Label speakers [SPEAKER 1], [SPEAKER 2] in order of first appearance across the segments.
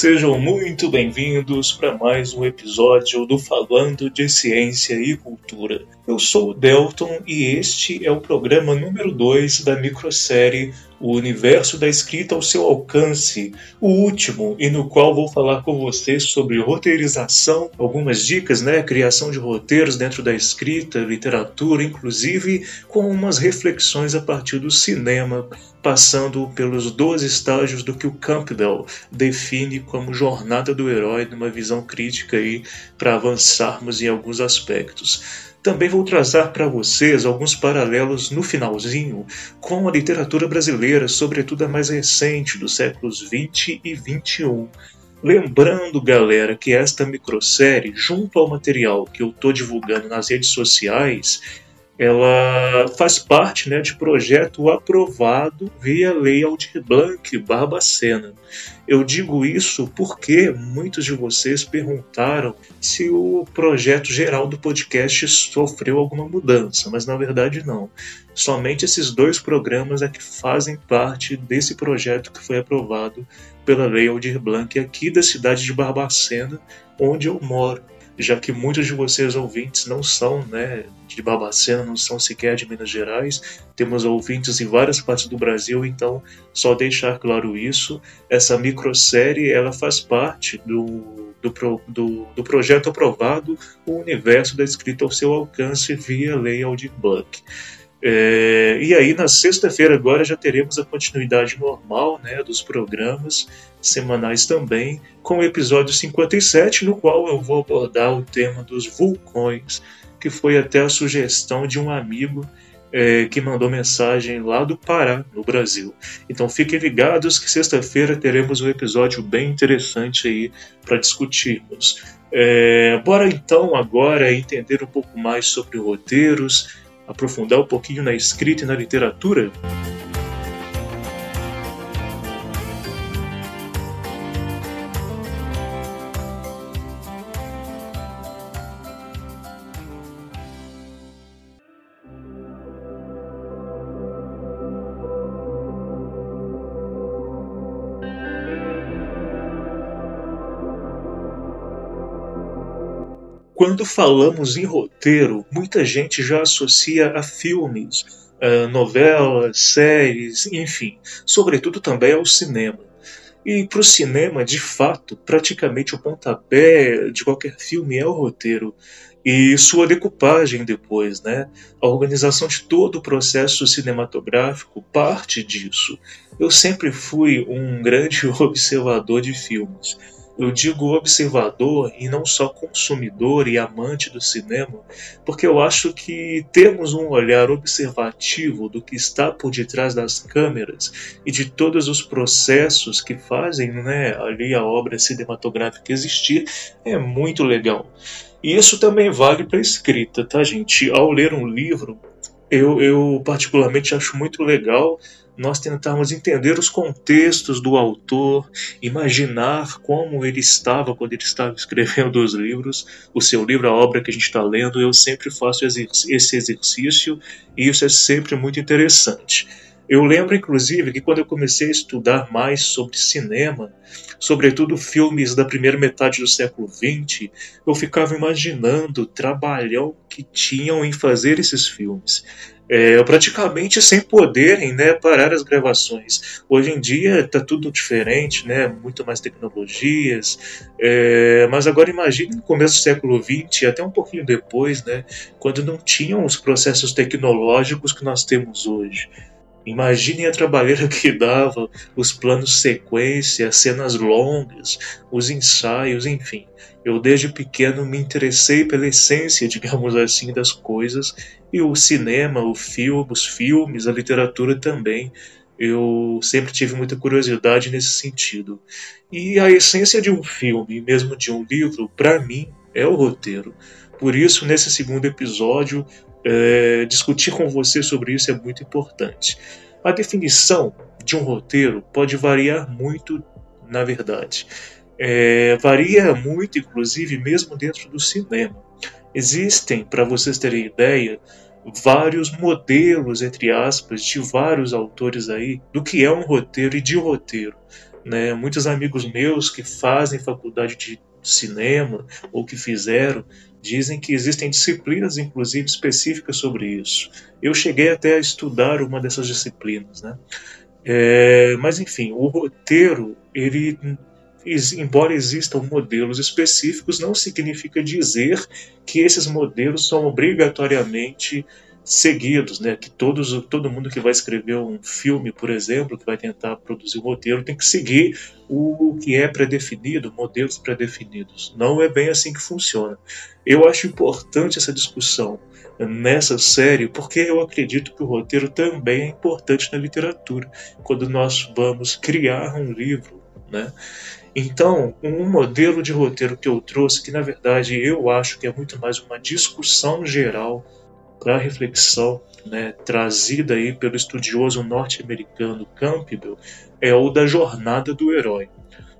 [SPEAKER 1] Sejam muito bem-vindos para mais um episódio do Falando de Ciência e Cultura. Eu sou o Delton e este é o programa número 2 da microsérie O Universo da Escrita ao seu alcance, o último, e no qual vou falar com vocês sobre roteirização, algumas dicas, né, criação de roteiros dentro da escrita, literatura, inclusive com umas reflexões a partir do cinema, passando pelos 12 estágios do que o Campbell define como jornada do herói numa visão crítica aí para avançarmos em alguns aspectos. Também vou trazer para vocês alguns paralelos no finalzinho com a literatura brasileira, sobretudo a mais recente, dos séculos 20 e 21. Lembrando, galera, que esta microsérie, junto ao material que eu estou divulgando nas redes sociais, ela faz parte né, de projeto aprovado via Lei Aldir Blanc Barbacena. Eu digo isso porque muitos de vocês perguntaram se o projeto geral do podcast sofreu alguma mudança, mas na verdade não. Somente esses dois programas é que fazem parte desse projeto que foi aprovado pela Lei Aldir Blanc aqui da cidade de Barbacena, onde eu moro já que muitos de vocês ouvintes não são né, de Barbacena, não são sequer de Minas Gerais, temos ouvintes em várias partes do Brasil, então só deixar claro isso, essa microsérie ela faz parte do, do, do, do projeto aprovado O Universo da Escrita ao seu alcance via Lei Aldir Blanc. É, e aí, na sexta-feira, agora já teremos a continuidade normal né, dos programas semanais também, com o episódio 57, no qual eu vou abordar o tema dos vulcões, que foi até a sugestão de um amigo é, que mandou mensagem lá do Pará, no Brasil. Então fiquem ligados que sexta-feira teremos um episódio bem interessante aí para discutirmos. É, bora então agora entender um pouco mais sobre roteiros aprofundar um pouquinho na escrita e na literatura? Quando falamos em roteiro, muita gente já associa a filmes, a novelas, séries, enfim, sobretudo também ao cinema. E para o cinema, de fato, praticamente o pontapé de qualquer filme é o roteiro e sua decupagem depois, né? A organização de todo o processo cinematográfico parte disso. Eu sempre fui um grande observador de filmes eu digo observador e não só consumidor e amante do cinema, porque eu acho que temos um olhar observativo do que está por detrás das câmeras e de todos os processos que fazem né, ali a obra cinematográfica existir é muito legal. E isso também vale para a escrita, tá, gente? Ao ler um livro, eu, eu particularmente acho muito legal nós tentarmos entender os contextos do autor, imaginar como ele estava quando ele estava escrevendo os livros, o seu livro, a obra que a gente está lendo. Eu sempre faço esse exercício e isso é sempre muito interessante. Eu lembro, inclusive, que quando eu comecei a estudar mais sobre cinema, sobretudo filmes da primeira metade do século XX, eu ficava imaginando o trabalhão que tinham em fazer esses filmes. É, praticamente sem poderem né, parar as gravações. Hoje em dia está tudo diferente, né, muito mais tecnologias, é, mas agora imagine no começo do século XX, até um pouquinho depois, né, quando não tinham os processos tecnológicos que nós temos hoje. Imaginem a trabalheira que dava, os planos sequência, as cenas longas, os ensaios, enfim. Eu desde pequeno me interessei pela essência, digamos assim, das coisas, e o cinema, o filme, os filmes, a literatura também. Eu sempre tive muita curiosidade nesse sentido. E a essência de um filme, mesmo de um livro, para mim, é o roteiro. Por isso, nesse segundo episódio, é, discutir com você sobre isso é muito importante. A definição de um roteiro pode variar muito, na verdade. É, varia muito, inclusive, mesmo dentro do cinema. Existem, para vocês terem ideia, vários modelos, entre aspas, de vários autores aí do que é um roteiro e de roteiro. Né? Muitos amigos meus que fazem faculdade de cinema ou que fizeram Dizem que existem disciplinas, inclusive, específicas sobre isso. Eu cheguei até a estudar uma dessas disciplinas, né? É, mas enfim, o roteiro, ele, embora existam modelos específicos, não significa dizer que esses modelos são obrigatoriamente seguidos, né? Que todos, todo mundo que vai escrever um filme, por exemplo, que vai tentar produzir um roteiro, tem que seguir o que é pré-definido, modelos pré-definidos. Não é bem assim que funciona. Eu acho importante essa discussão nessa série, porque eu acredito que o roteiro também é importante na literatura, quando nós vamos criar um livro, né? Então, um modelo de roteiro que eu trouxe, que na verdade eu acho que é muito mais uma discussão geral para reflexão né, trazida aí pelo estudioso norte-americano Campbell é o da jornada do herói.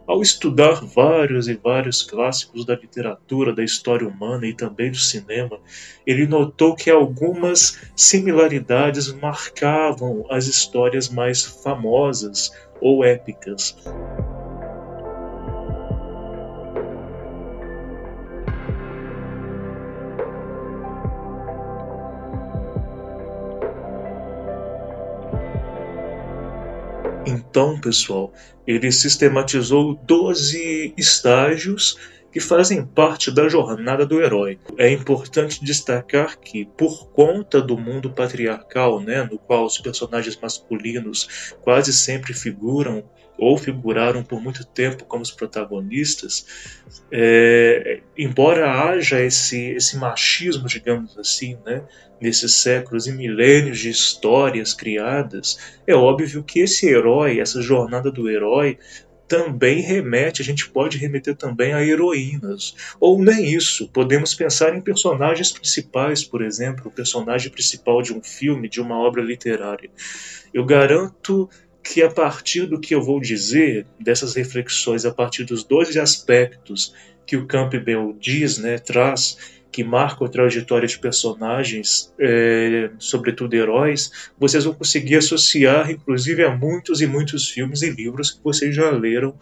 [SPEAKER 1] Ao estudar vários e vários clássicos da literatura, da história humana e também do cinema, ele notou que algumas similaridades marcavam as histórias mais famosas ou épicas. Então, pessoal, ele sistematizou 12 estágios que fazem parte da jornada do herói. É importante destacar que, por conta do mundo patriarcal, né, no qual os personagens masculinos quase sempre figuram ou figuraram por muito tempo como os protagonistas, é, embora haja esse, esse machismo, digamos assim, né, nesses séculos e milênios de histórias criadas, é óbvio que esse herói, essa jornada do herói, também remete, a gente pode remeter também a heroínas. Ou nem isso, podemos pensar em personagens principais, por exemplo, o personagem principal de um filme, de uma obra literária. Eu garanto que a partir do que eu vou dizer, dessas reflexões, a partir dos 12 aspectos que o Campbell diz, né, traz, que marcam a trajetória de personagens, é, sobretudo heróis, vocês vão conseguir associar, inclusive, a muitos e muitos filmes e livros que vocês já leram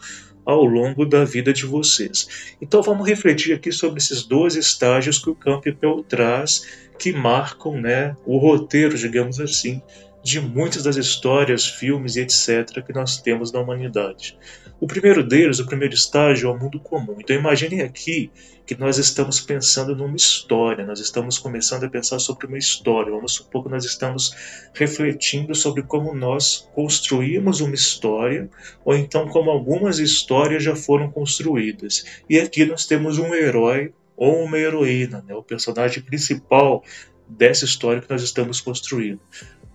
[SPEAKER 1] ao longo da vida de vocês. Então vamos refletir aqui sobre esses dois estágios que o Campbell traz, que marcam né, o roteiro, digamos assim, de muitas das histórias, filmes e etc. que nós temos na humanidade. O primeiro deles, o primeiro estágio, é o mundo comum. Então imaginem aqui que nós estamos pensando numa história, nós estamos começando a pensar sobre uma história. Vamos supor que nós estamos refletindo sobre como nós construímos uma história, ou então como algumas histórias já foram construídas. E aqui nós temos um herói ou uma heroína, né? o personagem principal dessa história que nós estamos construindo.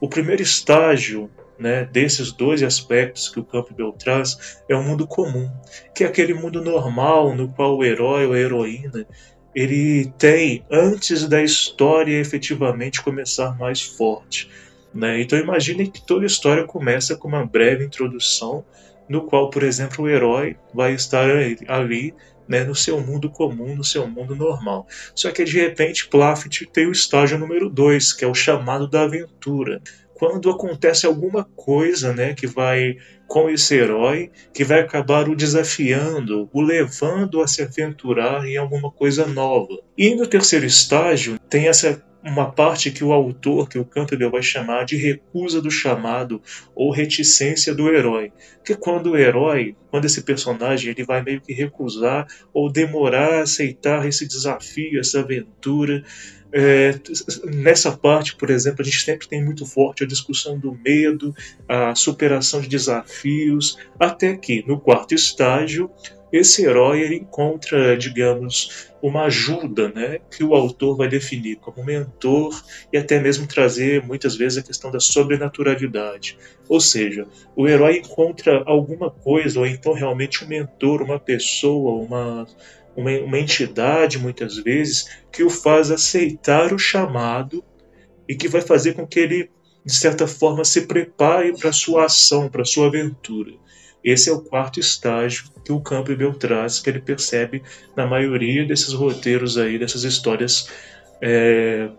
[SPEAKER 1] O primeiro estágio né, desses dois aspectos que o Campbell traz é o mundo comum, que é aquele mundo normal no qual o herói ou a heroína ele tem antes da história efetivamente começar mais forte. Né? Então imagine que toda história começa com uma breve introdução, no qual, por exemplo, o herói vai estar ali né, no seu mundo comum, no seu mundo normal. Só que de repente Plaft tem o estágio número 2, que é o chamado da aventura. Quando acontece alguma coisa né, que vai com esse herói que vai acabar o desafiando, o levando a se aventurar em alguma coisa nova. E no terceiro estágio tem essa uma parte que o autor, que o Campbell vai chamar de recusa do chamado ou reticência do herói. Que quando o herói, quando esse personagem ele vai meio que recusar ou demorar a aceitar esse desafio, essa aventura, é, nessa parte, por exemplo, a gente sempre tem muito forte a discussão do medo, a superação de desafios, até que no quarto estágio esse herói encontra, digamos, uma ajuda, né, que o autor vai definir como mentor e até mesmo trazer muitas vezes a questão da sobrenaturalidade. Ou seja, o herói encontra alguma coisa ou então realmente um mentor, uma pessoa, uma uma, uma entidade muitas vezes que o faz aceitar o chamado e que vai fazer com que ele de certa forma se prepare para sua ação, para sua aventura. Esse é o quarto estágio que o Campbell traz, que ele percebe na maioria desses roteiros aí, dessas histórias é,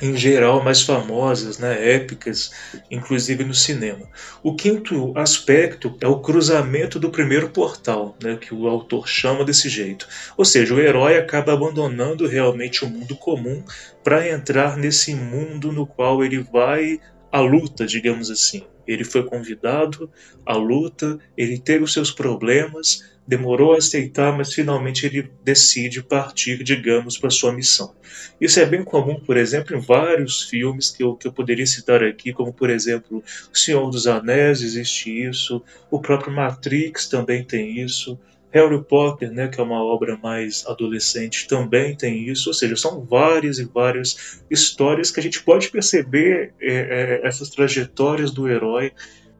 [SPEAKER 1] em geral mais famosas, né, épicas, inclusive no cinema. O quinto aspecto é o cruzamento do primeiro portal, né, que o autor chama desse jeito. Ou seja, o herói acaba abandonando realmente o mundo comum para entrar nesse mundo no qual ele vai à luta, digamos assim. Ele foi convidado à luta, ele teve os seus problemas, demorou a aceitar, mas finalmente ele decide partir, digamos, para sua missão. Isso é bem comum, por exemplo, em vários filmes que eu, que eu poderia citar aqui, como por exemplo O Senhor dos Anéis, existe isso, o próprio Matrix também tem isso, Harry Potter, né, que é uma obra mais adolescente, também tem isso. Ou seja, são várias e várias histórias que a gente pode perceber é, é, essas trajetórias do herói,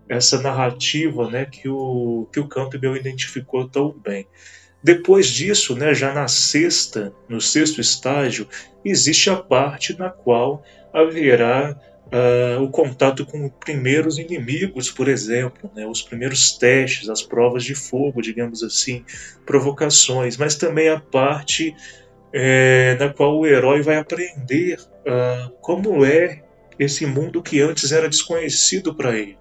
[SPEAKER 1] essa narrativa né, que, o, que o Campbell identificou tão bem. Depois disso, né, já na sexta, no sexto estágio, existe a parte na qual haverá uh, o contato com primeiros inimigos, por exemplo, né, os primeiros testes, as provas de fogo, digamos assim, provocações, mas também a parte é, na qual o herói vai aprender uh, como é esse mundo que antes era desconhecido para ele.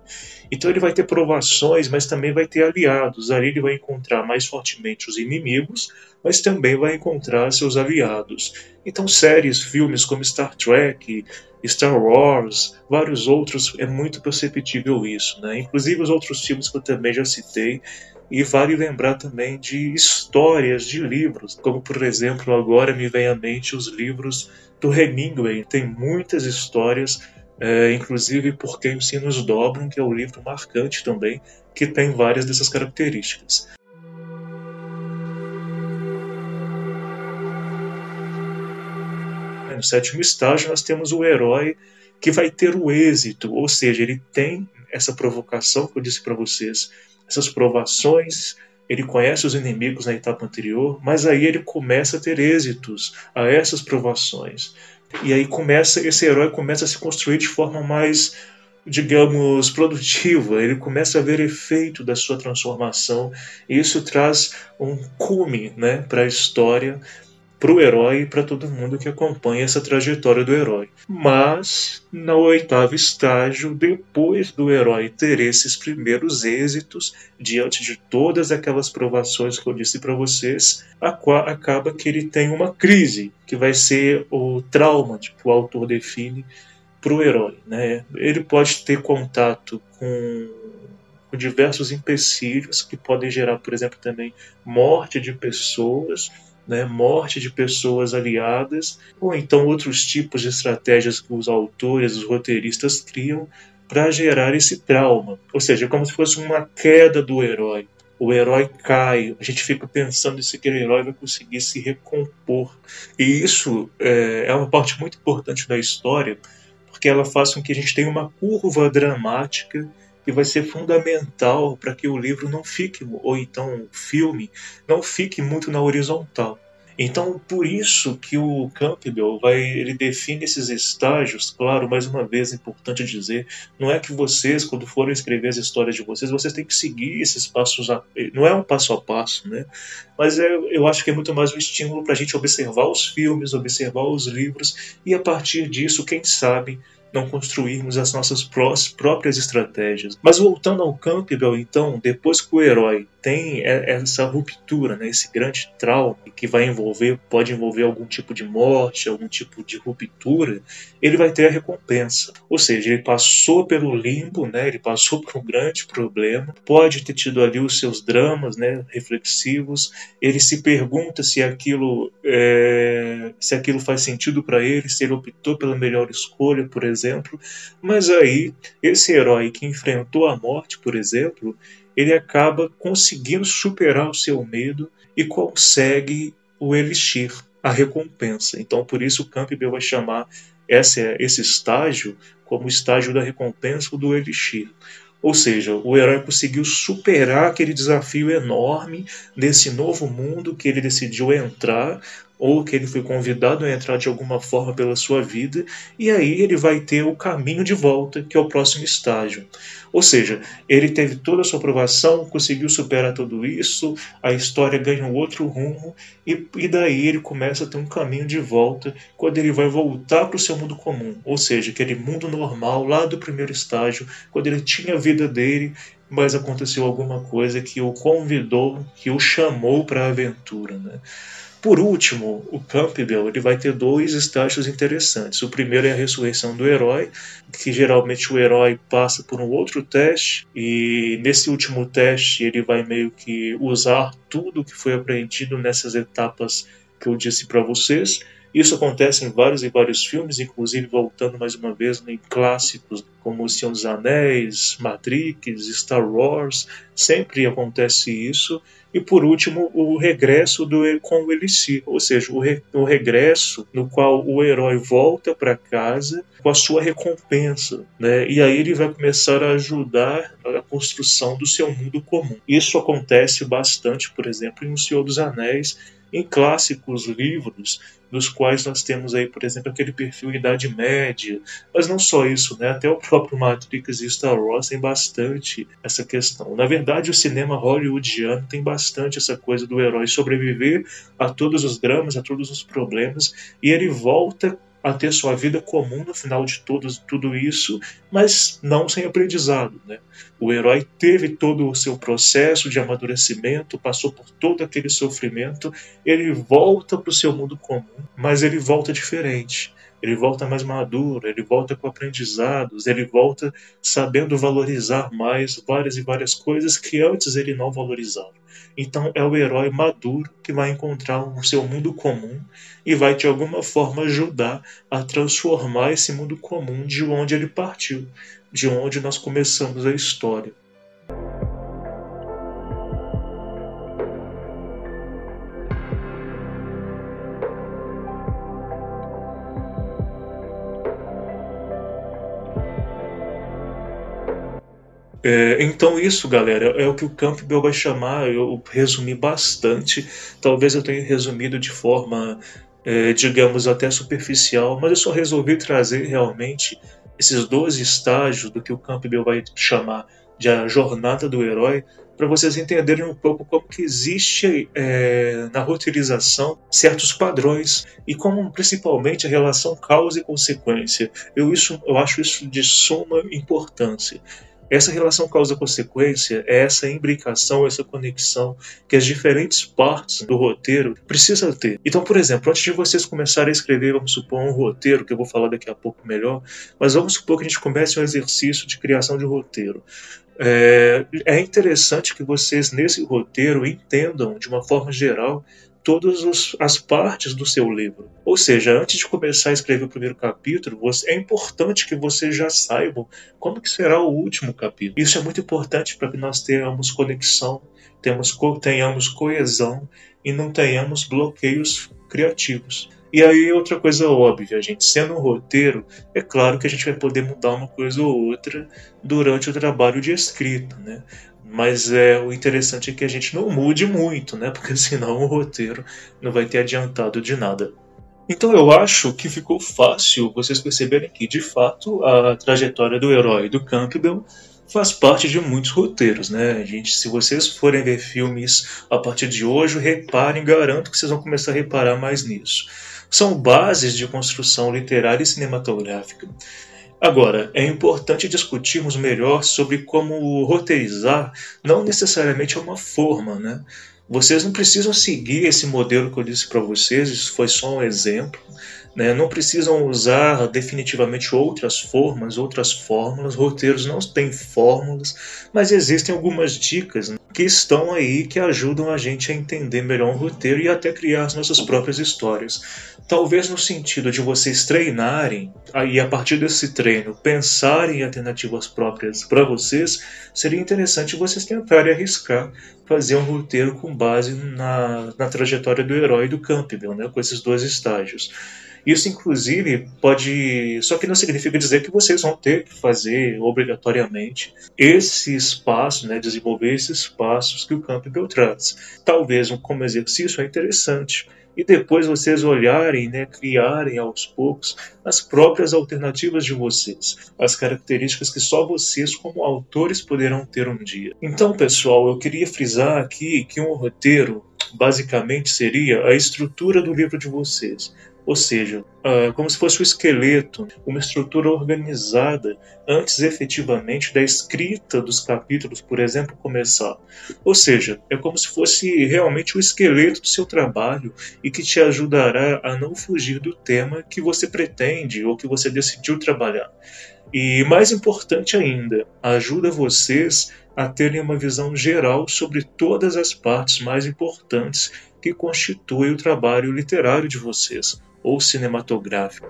[SPEAKER 1] Então ele vai ter provações, mas também vai ter aliados. Ali ele vai encontrar mais fortemente os inimigos, mas também vai encontrar seus aliados. Então séries, filmes como Star Trek, Star Wars, vários outros, é muito perceptível isso, né? Inclusive os outros filmes que eu também já citei, e vale lembrar também de histórias de livros, como por exemplo, agora me vem à mente os livros do Hemingway. Tem muitas histórias, é, inclusive Por Quem os Sinos Dobram, que é um livro marcante também, que tem várias dessas características. No sétimo estágio, nós temos o herói que vai ter o êxito, ou seja, ele tem essa provocação que eu disse para vocês, essas provações, ele conhece os inimigos na etapa anterior, mas aí ele começa a ter êxitos a essas provações. E aí começa esse herói começa a se construir de forma mais digamos, produtiva, ele começa a ver efeito da sua transformação, e isso traz um cume né, para a história, para o herói e para todo mundo que acompanha essa trajetória do herói. Mas, no oitavo estágio, depois do herói ter esses primeiros êxitos, diante de todas aquelas provações que eu disse para vocês, acaba que ele tem uma crise, que vai ser o trauma que o autor define para o herói. Né? Ele pode ter contato com diversos empecilhos que podem gerar, por exemplo, também morte de pessoas, né, morte de pessoas aliadas, ou então outros tipos de estratégias que os autores, os roteiristas criam para gerar esse trauma. Ou seja, como se fosse uma queda do herói. O herói cai, a gente fica pensando se aquele herói vai conseguir se recompor. E isso é, é uma parte muito importante da história, porque ela faz com que a gente tenha uma curva dramática que vai ser fundamental para que o livro não fique, ou então o filme, não fique muito na horizontal. Então, por isso que o Campbell vai, ele define esses estágios, claro, mais uma vez é importante dizer, não é que vocês, quando forem escrever as histórias de vocês, vocês têm que seguir esses passos, a, não é um passo a passo, né? Mas é, eu acho que é muito mais um estímulo para a gente observar os filmes, observar os livros e a partir disso, quem sabe, não construirmos as nossas próprias estratégias. Mas voltando ao Campbell, então, depois que o herói tem essa ruptura, né, esse grande trauma que vai envolver, pode envolver algum tipo de morte, algum tipo de ruptura, ele vai ter a recompensa. Ou seja, ele passou pelo limbo, né, ele passou por um grande problema, pode ter tido ali os seus dramas né, reflexivos, ele se pergunta se aquilo, é, se aquilo faz sentido para ele, se ele optou pela melhor escolha, por exemplo. Mas aí, esse herói que enfrentou a morte, por exemplo, ele acaba conseguindo superar o seu medo e consegue o elixir, a recompensa. Então, por isso, Campbell vai chamar esse, esse estágio como estágio da recompensa ou do elixir. Ou seja, o herói conseguiu superar aquele desafio enorme desse novo mundo que ele decidiu entrar, ou que ele foi convidado a entrar de alguma forma pela sua vida, e aí ele vai ter o caminho de volta, que é o próximo estágio. Ou seja, ele teve toda a sua aprovação, conseguiu superar tudo isso, a história ganha um outro rumo, e, e daí ele começa a ter um caminho de volta quando ele vai voltar para o seu mundo comum, ou seja, aquele mundo normal lá do primeiro estágio, quando ele tinha a vida dele, mas aconteceu alguma coisa que o convidou, que o chamou para a aventura. Né? Por último, o Campbell ele vai ter dois estágios interessantes. O primeiro é a ressurreição do herói, que geralmente o herói passa por um outro teste, e nesse último teste ele vai meio que usar tudo que foi aprendido nessas etapas que eu disse para vocês. Isso acontece em vários e vários filmes, inclusive voltando mais uma vez em clássicos como O Senhor dos Anéis, Matrix, Star Wars, sempre acontece isso. E por último, o regresso do, com o Elixir, ou seja, o, re, o regresso no qual o herói volta para casa com a sua recompensa. Né? E aí ele vai começar a ajudar a construção do seu mundo comum. Isso acontece bastante, por exemplo, em O Senhor dos Anéis, em clássicos livros, dos quais nós temos aí, por exemplo, aquele perfil Idade Média, mas não só isso, né? Até o próprio Matrix e Star Wars tem bastante essa questão. Na verdade, o cinema hollywoodiano tem bastante essa coisa do herói sobreviver a todos os dramas, a todos os problemas, e ele volta a ter sua vida comum no final de tudo, tudo isso, mas não sem aprendizado. Né? O herói teve todo o seu processo de amadurecimento, passou por todo aquele sofrimento, ele volta para o seu mundo comum, mas ele volta diferente. Ele volta mais maduro, ele volta com aprendizados, ele volta sabendo valorizar mais várias e várias coisas que antes ele não valorizava. Então é o herói maduro que vai encontrar o seu mundo comum e vai de alguma forma ajudar a transformar esse mundo comum de onde ele partiu, de onde nós começamos a história. É, então isso, galera, é o que o Campbell vai chamar. Eu resumi bastante. Talvez eu tenha resumido de forma, é, digamos, até superficial, mas eu só resolvi trazer realmente esses dois estágios do que o Campbell vai chamar de a jornada do herói, para vocês entenderem um pouco como que existe é, na roteirização certos padrões e como principalmente a relação causa e consequência. Eu, isso, eu acho isso de suma importância. Essa relação causa-consequência é essa imbricação, essa conexão que as diferentes partes do roteiro precisam ter. Então, por exemplo, antes de vocês começarem a escrever, vamos supor, um roteiro, que eu vou falar daqui a pouco melhor, mas vamos supor que a gente comece um exercício de criação de roteiro. É, é interessante que vocês, nesse roteiro, entendam, de uma forma geral, todas as partes do seu livro. Ou seja, antes de começar a escrever o primeiro capítulo, você, é importante que você já saiba como que será o último capítulo. Isso é muito importante para que nós tenhamos conexão, temos, tenhamos coesão e não tenhamos bloqueios criativos. E aí, outra coisa óbvia, gente, sendo um roteiro, é claro que a gente vai poder mudar uma coisa ou outra durante o trabalho de escrita, né? Mas é, o interessante é que a gente não mude muito, né? Porque senão o roteiro não vai ter adiantado de nada. Então eu acho que ficou fácil vocês perceberem que, de fato, a trajetória do herói do Campbell faz parte de muitos roteiros, né? Gente, se vocês forem ver filmes a partir de hoje, reparem, garanto que vocês vão começar a reparar mais nisso. São bases de construção literária e cinematográfica. Agora, é importante discutirmos melhor sobre como roteirizar não necessariamente é uma forma, né? Vocês não precisam seguir esse modelo que eu disse para vocês, isso foi só um exemplo. Né? Não precisam usar definitivamente outras formas, outras fórmulas. Roteiros não têm fórmulas, mas existem algumas dicas né, que estão aí que ajudam a gente a entender melhor um roteiro e até criar as nossas próprias histórias. Talvez no sentido de vocês treinarem e a partir desse treino pensarem em alternativas próprias para vocês, seria interessante vocês tentarem arriscar fazer um roteiro com base na, na trajetória do herói do Campbell, né, com esses dois estágios. Isso, inclusive, pode. Só que não significa dizer que vocês vão ter que fazer obrigatoriamente esse espaço, né, desenvolver esses passos que o Campbell traz. Talvez, como exercício, é interessante e depois vocês olharem, né, criarem aos poucos as próprias alternativas de vocês, as características que só vocês como autores poderão ter um dia. Então, pessoal, eu queria frisar aqui que um roteiro basicamente seria a estrutura do livro de vocês ou seja, uh, como se fosse o esqueleto, uma estrutura organizada antes efetivamente da escrita dos capítulos, por exemplo, começar. Ou seja, é como se fosse realmente o esqueleto do seu trabalho e que te ajudará a não fugir do tema que você pretende ou que você decidiu trabalhar. E mais importante ainda, ajuda vocês a terem uma visão geral sobre todas as partes mais importantes que constituem o trabalho literário de vocês ou cinematográfico.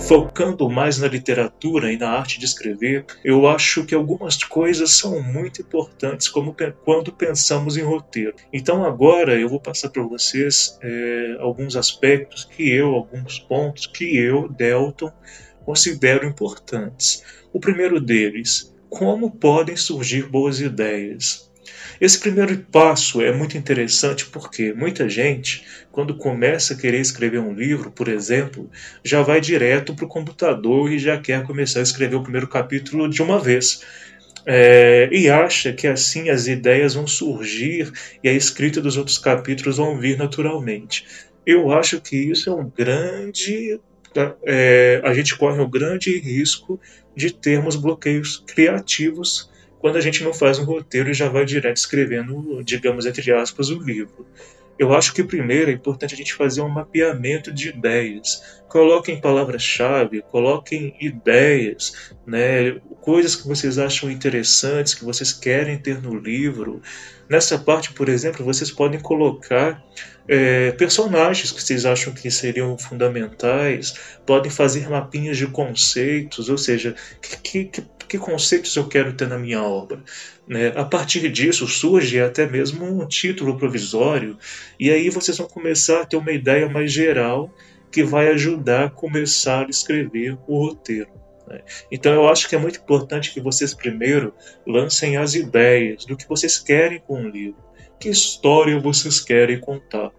[SPEAKER 1] Focando mais na literatura e na arte de escrever, eu acho que algumas coisas são muito importantes como quando pensamos em roteiro. Então agora eu vou passar para vocês é, alguns aspectos que eu, alguns pontos que eu, Delton, considero importantes. O primeiro deles, como podem surgir boas ideias. Esse primeiro passo é muito interessante porque muita gente, quando começa a querer escrever um livro, por exemplo, já vai direto para o computador e já quer começar a escrever o primeiro capítulo de uma vez. É, e acha que assim as ideias vão surgir e a escrita dos outros capítulos vão vir naturalmente. Eu acho que isso é um grande. É, a gente corre um grande risco de termos bloqueios criativos quando a gente não faz um roteiro e já vai direto escrevendo, digamos, entre aspas, o livro. Eu acho que primeiro é importante a gente fazer um mapeamento de ideias. Coloquem palavras-chave, coloquem ideias, né, coisas que vocês acham interessantes, que vocês querem ter no livro. Nessa parte, por exemplo, vocês podem colocar é, personagens que vocês acham que seriam fundamentais, podem fazer mapinhas de conceitos, ou seja, que, que, que conceitos eu quero ter na minha obra. Né? A partir disso surge até mesmo um título provisório, e aí vocês vão começar a ter uma ideia mais geral que vai ajudar a começar a escrever o roteiro. Né? Então eu acho que é muito importante que vocês primeiro lancem as ideias do que vocês querem com o livro. Que história vocês querem contar?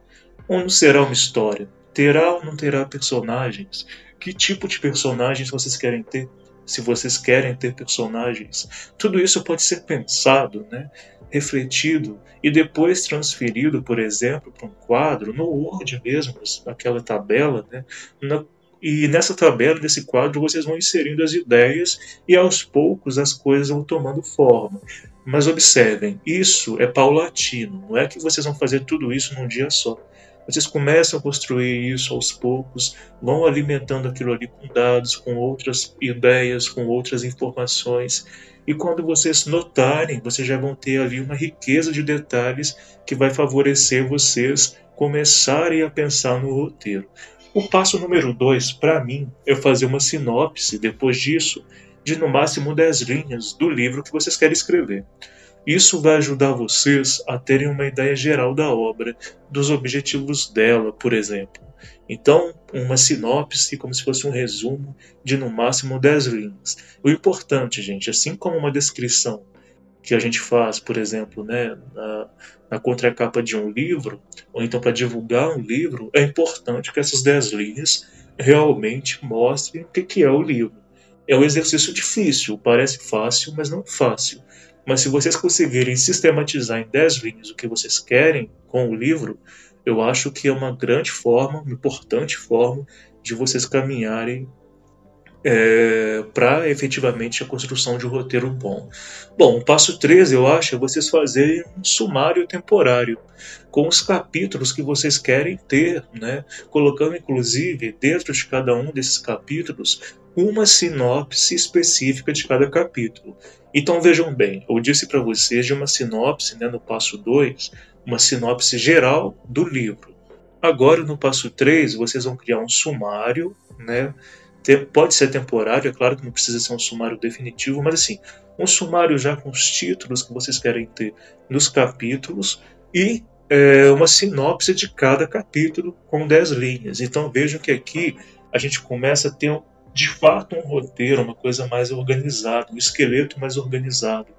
[SPEAKER 1] Como será uma história? Terá ou não terá personagens? Que tipo de personagens vocês querem ter? se vocês querem ter personagens. Tudo isso pode ser pensado, né? refletido e depois transferido, por exemplo, para um quadro, no Word mesmo, naquela tabela, né? Na, e nessa tabela, nesse quadro, vocês vão inserindo as ideias e aos poucos as coisas vão tomando forma. Mas observem, isso é paulatino, não é que vocês vão fazer tudo isso num dia só. Vocês começam a construir isso aos poucos, vão alimentando aquilo ali com dados, com outras ideias, com outras informações. E quando vocês notarem, vocês já vão ter ali uma riqueza de detalhes que vai favorecer vocês começarem a pensar no roteiro. O passo número dois, para mim, é fazer uma sinopse, depois disso, de no máximo 10 linhas do livro que vocês querem escrever. Isso vai ajudar vocês a terem uma ideia geral da obra, dos objetivos dela, por exemplo. Então, uma sinopse, como se fosse um resumo de no máximo 10 linhas. O importante, gente, assim como uma descrição que a gente faz, por exemplo, né, na, na contracapa de um livro, ou então para divulgar um livro, é importante que essas 10 linhas realmente mostrem o que, que é o livro É um exercício difícil, parece fácil, mas não fácil. Mas se vocês conseguirem sistematizar em 10 linhas o que vocês querem com o livro, eu acho que é uma grande forma, uma importante forma de vocês caminharem é, para efetivamente a construção de um roteiro bom. Bom, o passo 3, eu acho, é vocês fazerem um sumário temporário com os capítulos que vocês querem ter, né? colocando inclusive dentro de cada um desses capítulos uma sinopse específica de cada capítulo. Então vejam bem, eu disse para vocês de uma sinopse né, no passo 2, uma sinopse geral do livro. Agora no passo 3, vocês vão criar um sumário, né? Pode ser temporário, é claro que não precisa ser um sumário definitivo, mas assim, um sumário já com os títulos que vocês querem ter nos capítulos e é, uma sinopse de cada capítulo com 10 linhas. Então vejam que aqui a gente começa a ter de fato um roteiro, uma coisa mais organizada, um esqueleto mais organizado.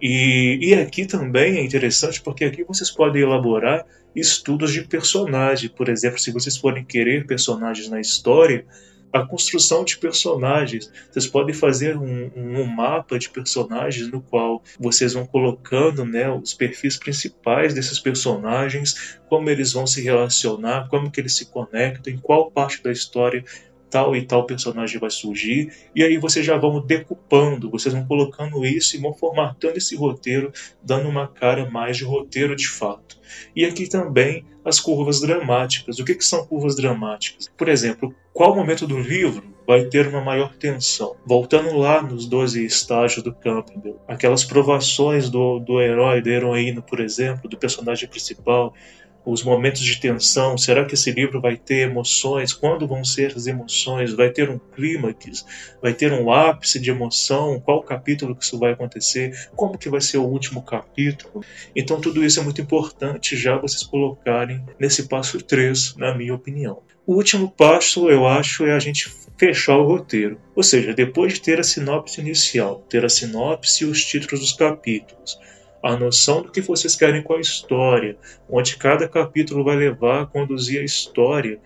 [SPEAKER 1] E, e aqui também é interessante porque aqui vocês podem elaborar estudos de personagem. Por exemplo, se vocês forem querer personagens na história, a construção de personagens. Vocês podem fazer um, um, mapa de personagens no qual vocês vão colocando né, os perfis principais desses personagens, como eles vão se relacionar, como que eles se conectam, em qual parte da história tal e tal personagem vai surgir, e aí vocês já vão decupando, vocês vão colocando isso e vão formatando esse roteiro, dando uma cara mais de roteiro de fato. E aqui também as curvas dramáticas. O que, que são curvas dramáticas? Por exemplo, qual momento do livro vai ter uma maior tensão? Voltando lá nos 12 estágios do Campbell, aquelas provações do, do herói, da heroína, por exemplo, do personagem principal, os momentos de tensão? Será que esse livro vai ter emoções? Quando vão ser as emoções? Vai ter um clímax? Vai ter um ápice de emoção? Qual capítulo que isso vai acontecer? Como que vai ser o último capítulo? Então tudo isso é muito importante já vocês colocarem nesse passo 3, na minha opinião. O último passo, eu acho, é a gente fechar o roteiro. Ou seja, depois de ter a sinopse inicial, ter a sinopse e os títulos dos capítulos, a noção do que vocês querem com a história, onde cada capítulo vai levar a conduzir a história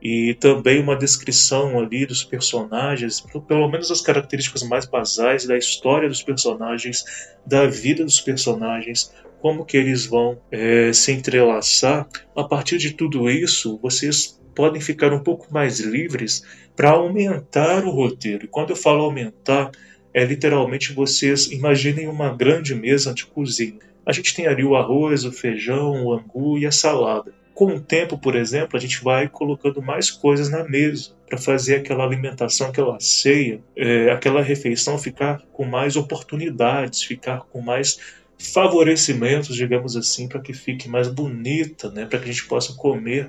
[SPEAKER 1] e também uma descrição ali dos personagens, pelo menos as características mais basais da história dos personagens, da vida dos personagens, como que eles vão é, se entrelaçar. A partir de tudo isso, vocês podem ficar um pouco mais livres para aumentar o roteiro. E quando eu falo aumentar, é literalmente vocês imaginem uma grande mesa de cozinha. A gente tem ali o arroz, o feijão, o angu e a salada. Com o tempo, por exemplo, a gente vai colocando mais coisas na mesa para fazer aquela alimentação, aquela ceia, é, aquela refeição ficar com mais oportunidades, ficar com mais favorecimentos, digamos assim, para que fique mais bonita, né? para que a gente possa comer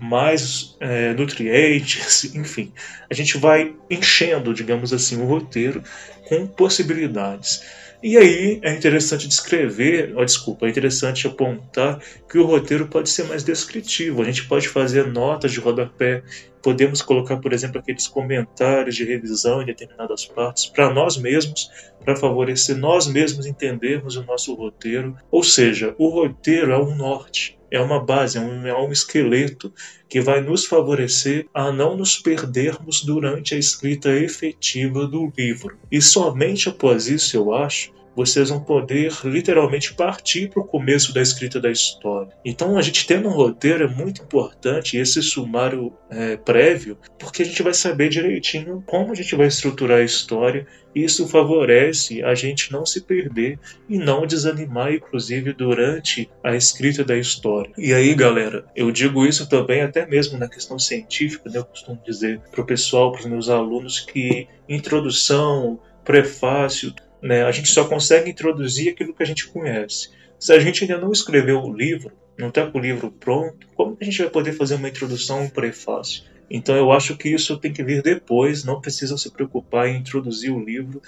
[SPEAKER 1] mais é, nutrientes, enfim. A gente vai enchendo, digamos assim, o roteiro com possibilidades. E aí é interessante descrever, desculpa, é interessante apontar que o roteiro pode ser mais descritivo. A gente pode fazer notas de rodapé, podemos colocar, por exemplo, aqueles comentários de revisão em determinadas partes para nós mesmos, para favorecer nós mesmos entendermos o nosso roteiro. Ou seja, o roteiro é um norte é uma base, é um, é um esqueleto que vai nos favorecer a não nos perdermos durante a escrita efetiva do livro. E somente após isso, eu acho, vocês vão poder literalmente partir para o começo da escrita da história. Então a gente tendo um roteiro é muito importante, esse sumário é, prévio, porque a gente vai saber direitinho como a gente vai estruturar a história e isso favorece a gente não se perder e não desanimar, inclusive, durante a escrita da história. E aí, galera, eu digo isso também até mesmo na questão científica, né? eu costumo dizer para o pessoal, para os meus alunos, que introdução, prefácio, né? A gente só consegue introduzir aquilo que a gente conhece. Se a gente ainda não escreveu o livro, não está com o livro pronto, como a gente vai poder fazer uma introdução, um prefácio? Então eu acho que isso tem que vir depois, não precisa se preocupar em introduzir o livro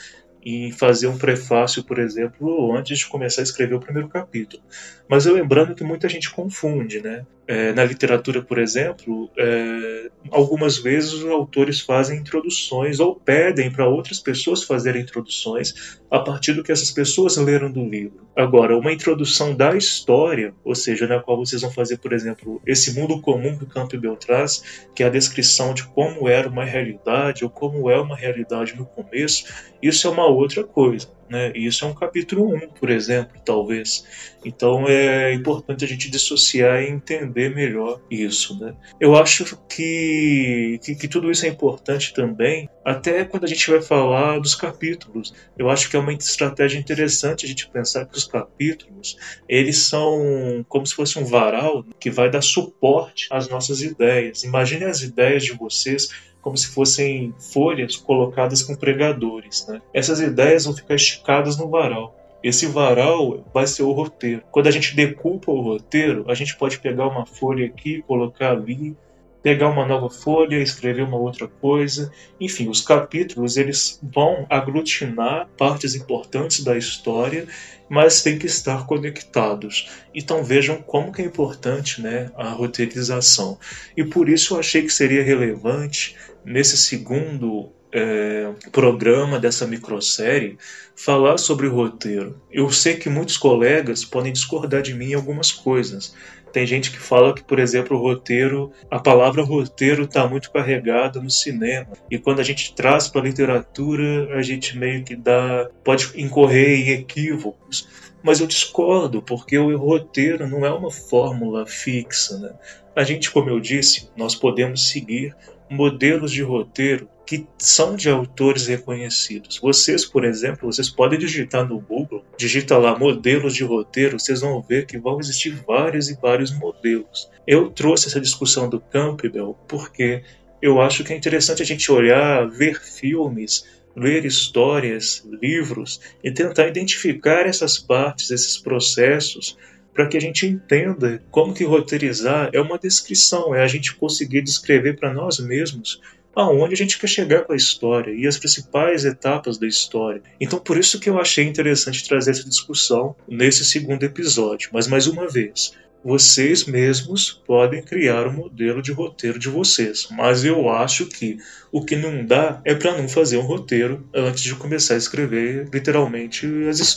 [SPEAKER 1] em fazer um prefácio, por exemplo, antes de começar a escrever o primeiro capítulo. Mas eu lembrando que muita gente confunde, né? É, na literatura, por exemplo, é, algumas vezes os autores fazem introduções ou pedem para outras pessoas fazerem introduções a partir do que essas pessoas leram do livro. Agora, uma introdução da história, ou seja, na qual vocês vão fazer, por exemplo, esse mundo comum que o Campbell traz, que é a descrição de como era uma realidade ou como é uma realidade no começo, isso é uma outra coisa. Né? Isso é um capítulo 1, por exemplo, talvez. Então é importante a gente dissociar e entender melhor isso. Né? Eu acho que, que, que tudo isso é importante também, até quando a gente vai falar dos capítulos. Eu acho que é uma estratégia interessante a gente pensar que os capítulos eles são como se fosse um varal que vai dar suporte às nossas ideias. Imagine as ideias de vocês como se fossem folhas colocadas com pregadores. Né? Essas ideias vão ficar esticadas no varal. Esse varal vai ser o roteiro. Quando a gente decupa o roteiro, a gente pode pegar uma folha aqui, colocar ali, pegar uma nova folha, escrever uma outra coisa. Enfim, os capítulos eles vão aglutinar partes importantes da história, mas têm que estar conectados. Então vejam como que é importante né, a roteirização. E por isso eu achei que seria relevante nesse segundo é, programa dessa microsérie falar sobre roteiro. Eu sei que muitos colegas podem discordar de mim em algumas coisas, tem gente que fala que, por exemplo, o roteiro, a palavra roteiro está muito carregada no cinema. E quando a gente traz para a literatura, a gente meio que dá. pode incorrer em equívocos. Mas eu discordo, porque o roteiro não é uma fórmula fixa. Né? A gente, como eu disse, nós podemos seguir modelos de roteiro que são de autores reconhecidos. Vocês, por exemplo, vocês podem digitar no Google, digita lá modelos de roteiro, vocês vão ver que vão existir vários e vários modelos. Eu trouxe essa discussão do Campbell porque eu acho que é interessante a gente olhar, ver filmes, ler histórias, livros e tentar identificar essas partes, esses processos para que a gente entenda como que roteirizar é uma descrição, é a gente conseguir descrever para nós mesmos aonde a gente quer chegar com a história e as principais etapas da história. Então por isso que eu achei interessante trazer essa discussão nesse segundo episódio. Mas mais uma vez, vocês mesmos podem criar o modelo de roteiro de vocês, mas eu acho que o que não dá é para não fazer um roteiro antes de começar a escrever literalmente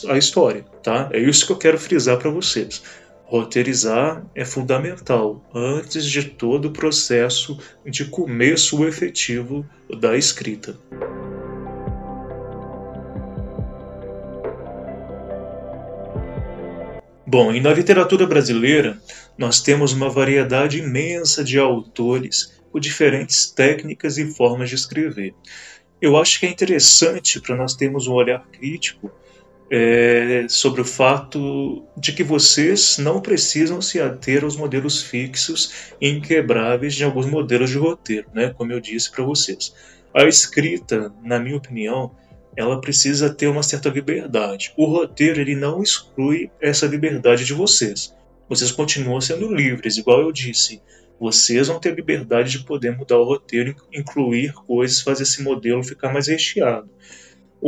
[SPEAKER 1] a história, tá? É isso que eu quero frisar para vocês. Roteirizar é fundamental antes de todo o processo de começo efetivo da escrita. Bom, e na literatura brasileira, nós temos uma variedade imensa de autores com diferentes técnicas e formas de escrever. Eu acho que é interessante para nós termos um olhar crítico é, sobre o fato de que vocês não precisam se ater aos modelos fixos e inquebráveis de alguns modelos de roteiro, né? como eu disse para vocês. A escrita, na minha opinião, ela precisa ter uma certa liberdade. O roteiro ele não exclui essa liberdade de vocês. Vocês continuam sendo livres, igual eu disse. Vocês vão ter liberdade de poder mudar o roteiro, incluir coisas, fazer esse modelo ficar mais recheado.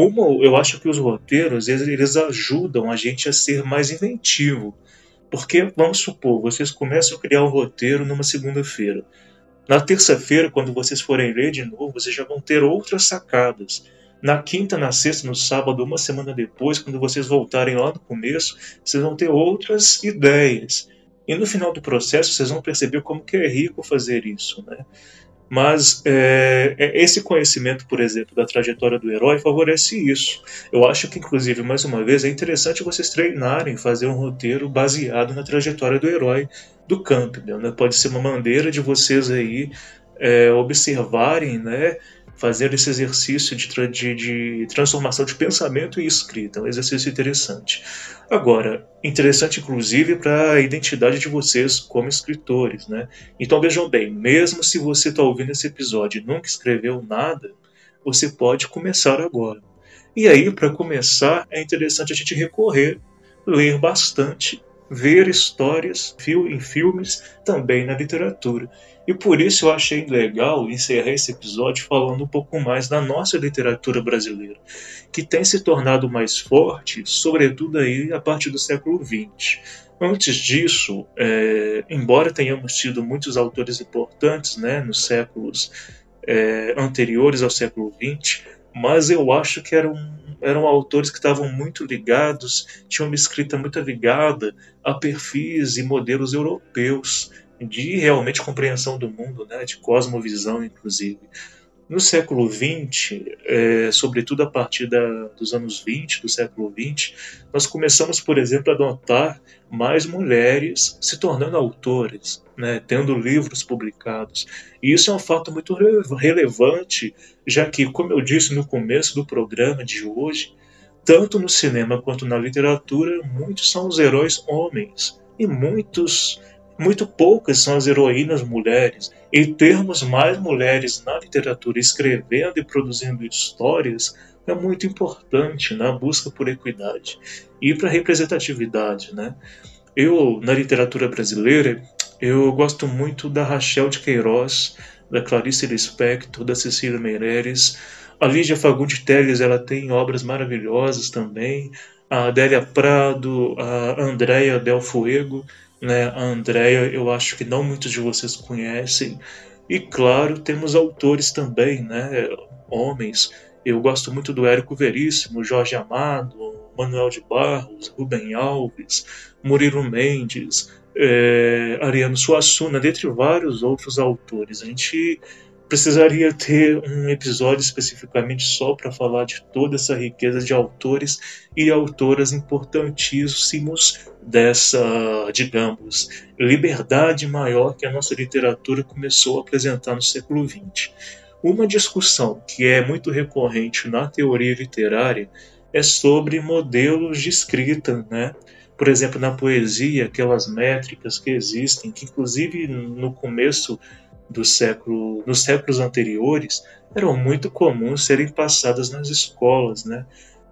[SPEAKER 1] Uma, eu acho que os roteiros eles, eles ajudam a gente a ser mais inventivo. Porque, vamos supor, vocês começam a criar um roteiro numa segunda-feira. Na terça-feira, quando vocês forem ler de novo, vocês já vão ter outras sacadas na quinta, na sexta, no sábado, uma semana depois, quando vocês voltarem lá no começo, vocês vão ter outras ideias. E no final do processo, vocês vão perceber como que é rico fazer isso, né? Mas é, é, esse conhecimento, por exemplo, da trajetória do herói favorece isso. Eu acho que, inclusive, mais uma vez, é interessante vocês treinarem, fazer um roteiro baseado na trajetória do herói do Campbell. Né? Pode ser uma maneira de vocês aí é, observarem, né? Fazer esse exercício de, de, de, transformação de pensamento e escrita. É um exercício interessante. Agora, interessante inclusive para a identidade de vocês como escritores. Né? Então vejam bem, mesmo se você está ouvindo esse episódio e nunca escreveu nada, você pode começar agora. E aí, para começar, é interessante a gente recorrer, ler bastante, ver histórias em filmes, também na literatura E por isso eu achei legal encerrar esse episódio falando um pouco mais da nossa literatura brasileira, que tem se tornado mais forte, sobretudo aí a partir do século XX. Antes disso, é, embora tenhamos tido muitos autores importantes né, nos séculos é, anteriores ao século XX, mas eu acho que eram, eram autores que estavam muito ligados, tinham uma escrita muito ligada a perfis e modelos europeus de realmente compreensão do mundo, né, de cosmovisão, inclusive. No século XX, é, sobretudo a partir da, dos anos 20, do século XX, nós começamos, por exemplo, a notar mais mulheres se tornando autores, né, tendo livros publicados. E isso é um fato muito relevante, já que, como eu disse no começo do programa de hoje, tanto no cinema quanto na literatura, muitos são os heróis homens e muitos muito poucas são as heroínas mulheres, e termos mais mulheres na literatura escrevendo e produzindo histórias é muito importante na busca por equidade e para representatividade, né? Eu na literatura brasileira eu gosto muito da Rachel de Queiroz, da Clarice Lispector, da Cecília Meireles. A Lídia Fagundes Telles ela tem obras maravilhosas também. A Adélia Prado, a Andréia Del Fuego né? A Andrea, eu acho que não muitos de vocês conhecem. E claro, temos autores também, né? Homens. Eu gosto muito do Érico Veríssimo, Jorge Amado, Manuel de Barros, Rubem Alves, Murilo Mendes, é, Ariano Suassuna, dentre vários outros autores. A gente precisaria ter um episódio especificamente só para falar de toda essa riqueza de autores e autoras importantíssimos dessa, digamos, liberdade maior que a nossa literatura começou a apresentar no século XX. Uma discussão que é muito recorrente na teoria literária é sobre modelos de escrita, né? Por exemplo, na poesia, aquelas métricas que existem, que inclusive no começo do século, nos séculos anteriores eram muito comuns serem passadas nas escolas, né?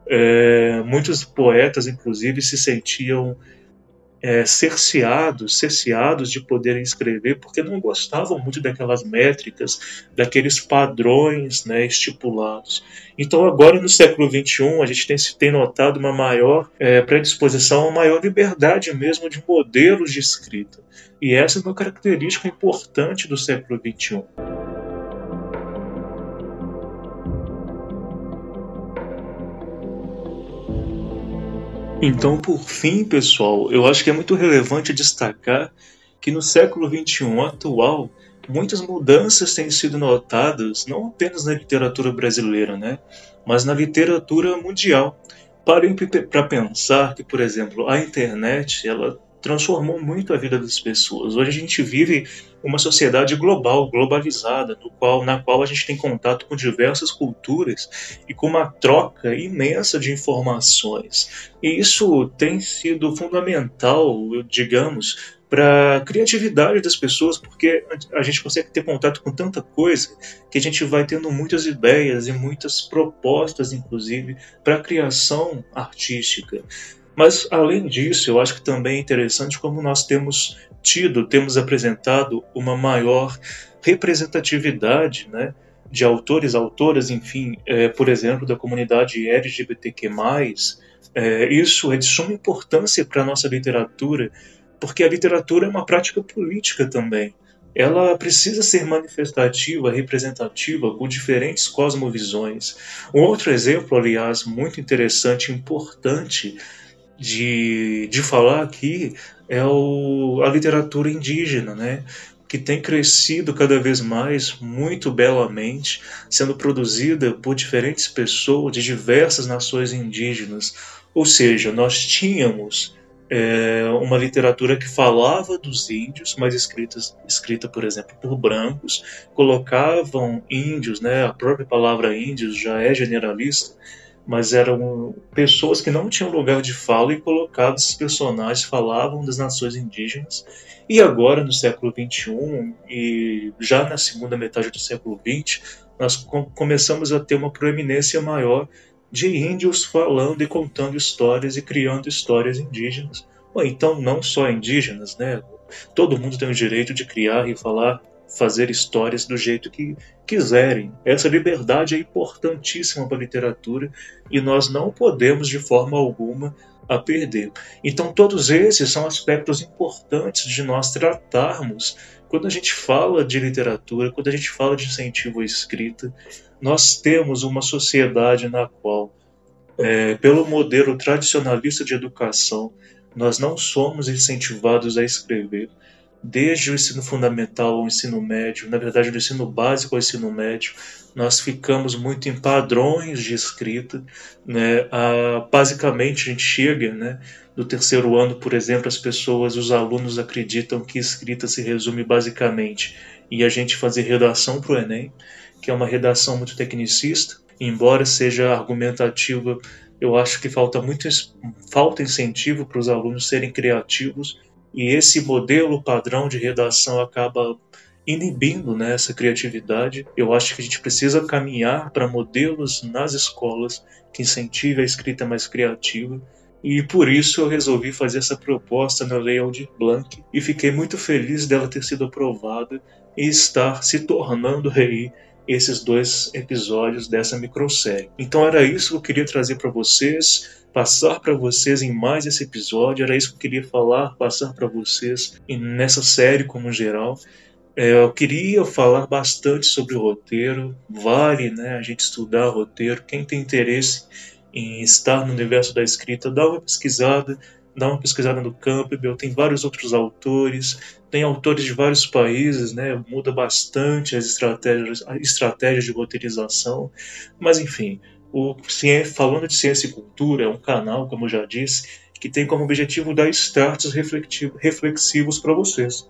[SPEAKER 1] É, muitos poetas, inclusive, se sentiam é, cerceados, cerceados de poderem escrever, porque não gostavam muito daquelas métricas, daqueles padrões né, estipulados. Então, agora no século XXI, a gente tem, tem notado uma maior é, predisposição, uma maior liberdade mesmo de modelos de escrita. E essa é uma característica importante do século XXI. Então, por fim, pessoal, eu acho que é muito relevante destacar que no século XXI atual, muitas mudanças têm sido notadas não apenas na literatura brasileira, né, mas na literatura mundial. Parem para pensar que, por exemplo, a internet ela transformou muito a vida das pessoas. Hoje a gente vive uma sociedade global, globalizada, no qual, na qual a gente tem contato com diversas culturas e com uma troca imensa de informações. E isso tem sido fundamental, digamos, para a criatividade das pessoas, porque a gente consegue ter contato com tanta coisa que a gente vai tendo muitas ideias e muitas propostas, inclusive, para a criação artística. Mas, além disso, eu acho que também é interessante como nós temos tido, temos apresentado uma maior representatividade né, de autores, autoras, enfim, é, por exemplo, da comunidade LGBTQ+. É, isso é de suma importância para a nossa literatura, porque a literatura é uma prática política também. Ela precisa ser manifestativa, representativa, com diferentes cosmovisões. Um outro exemplo, aliás, muito interessante importante de, de falar aqui é o, a literatura indígena, né? que tem crescido cada vez mais muito belamente, sendo produzida por diferentes pessoas de diversas nações indígenas. Ou seja, nós tínhamos é, uma literatura que falava dos índios, mas escritas, escrita, por exemplo, por brancos, colocavam índios, né, a própria palavra índios já é generalista, mas eram pessoas que não tinham lugar de fala e colocavam esses personagens, falavam das nações indígenas. E agora, no século XXI, e já na segunda metade do século XX, nós começamos a ter uma proeminência maior de índios falando e contando histórias e criando histórias indígenas. Ou então, não só indígenas, né? Todo mundo tem o direito de criar e falar fazer histórias do jeito que quiserem. Essa liberdade é importantíssima para a literatura e nós não podemos de forma alguma a perder. Então, todos esses são aspectos importantes de nós tratarmos quando a gente fala de literatura, quando a gente fala de incentivo à escrita. Nós temos uma sociedade na qual, é, pelo modelo tradicionalista de educação, nós não somos incentivados a escrever desde o ensino fundamental ao ensino médio, na verdade do ensino básico ao ensino médio, nós ficamos muito em padrões de escrita, né? Ah, basicamente a gente chega, né? Do terceiro ano, por exemplo, as pessoas, os alunos acreditam que escrita se resume basicamente em a gente fazer redação para o Enem, que é uma redação muito tecnicista, embora seja argumentativa, eu acho que falta muito falta incentivo para os alunos serem criativos e esse modelo padrão de redação acaba inibindo né, essa criatividade. Eu acho que a gente precisa caminhar para modelos nas escolas que incentivem a escrita mais criativa. E por isso eu resolvi fazer essa proposta na Lei Aldir Blanc e fiquei muito feliz dela ter sido aprovada e estar se tornando aí esses dois episódios dessa microsérie. Então era isso que eu queria trazer para vocês passar para vocês em mais esse episódio. Era isso que eu queria falar, passar para vocês nessa série como geral. É, eu queria falar bastante sobre o roteiro. Vale né, a gente estudar roteiro. Quem tem interesse em estar no universo da escrita, dá uma pesquisada, dá uma pesquisada no Campbell. Tem vários outros autores, tem autores de vários países, né, muda bastante as estratégias, as estratégias de roteirização. Mas enfim, o Falando de Ciência e Cultura é um canal, como eu já disse, que tem como objetivo dar starts reflexivos para vocês.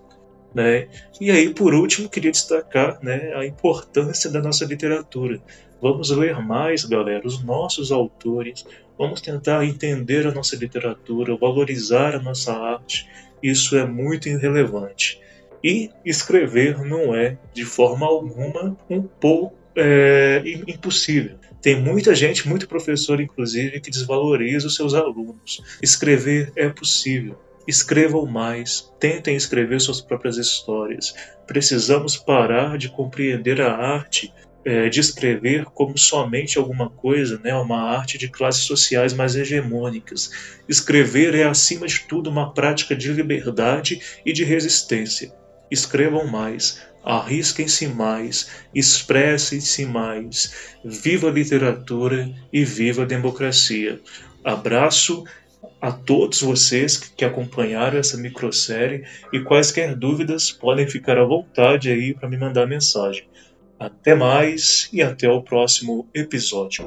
[SPEAKER 1] Né? E aí, por último, queria destacar né, a importância da nossa literatura. Vamos ler mais, galera, os nossos autores, vamos tentar entender a nossa literatura, valorizar a nossa arte. Isso é muito irrelevante. E escrever não é, de forma alguma, um pouco é, impossível. Tem muita gente, muito professor inclusive, que desvaloriza os seus alunos. Escrever é possível. Escrevam mais, tentem escrever suas próprias histórias. Precisamos parar de compreender a arte é, de escrever como somente alguma coisa, né, uma arte de classes sociais mais hegemônicas. Escrever é, acima de tudo, uma prática de liberdade e de resistência. Escrevam mais, arrisquem-se mais, expressem-se mais. Viva a literatura e viva a democracia. Abraço a todos vocês que acompanharam essa microsérie e quaisquer dúvidas podem ficar à vontade aí para me mandar mensagem. Até mais e até o próximo episódio.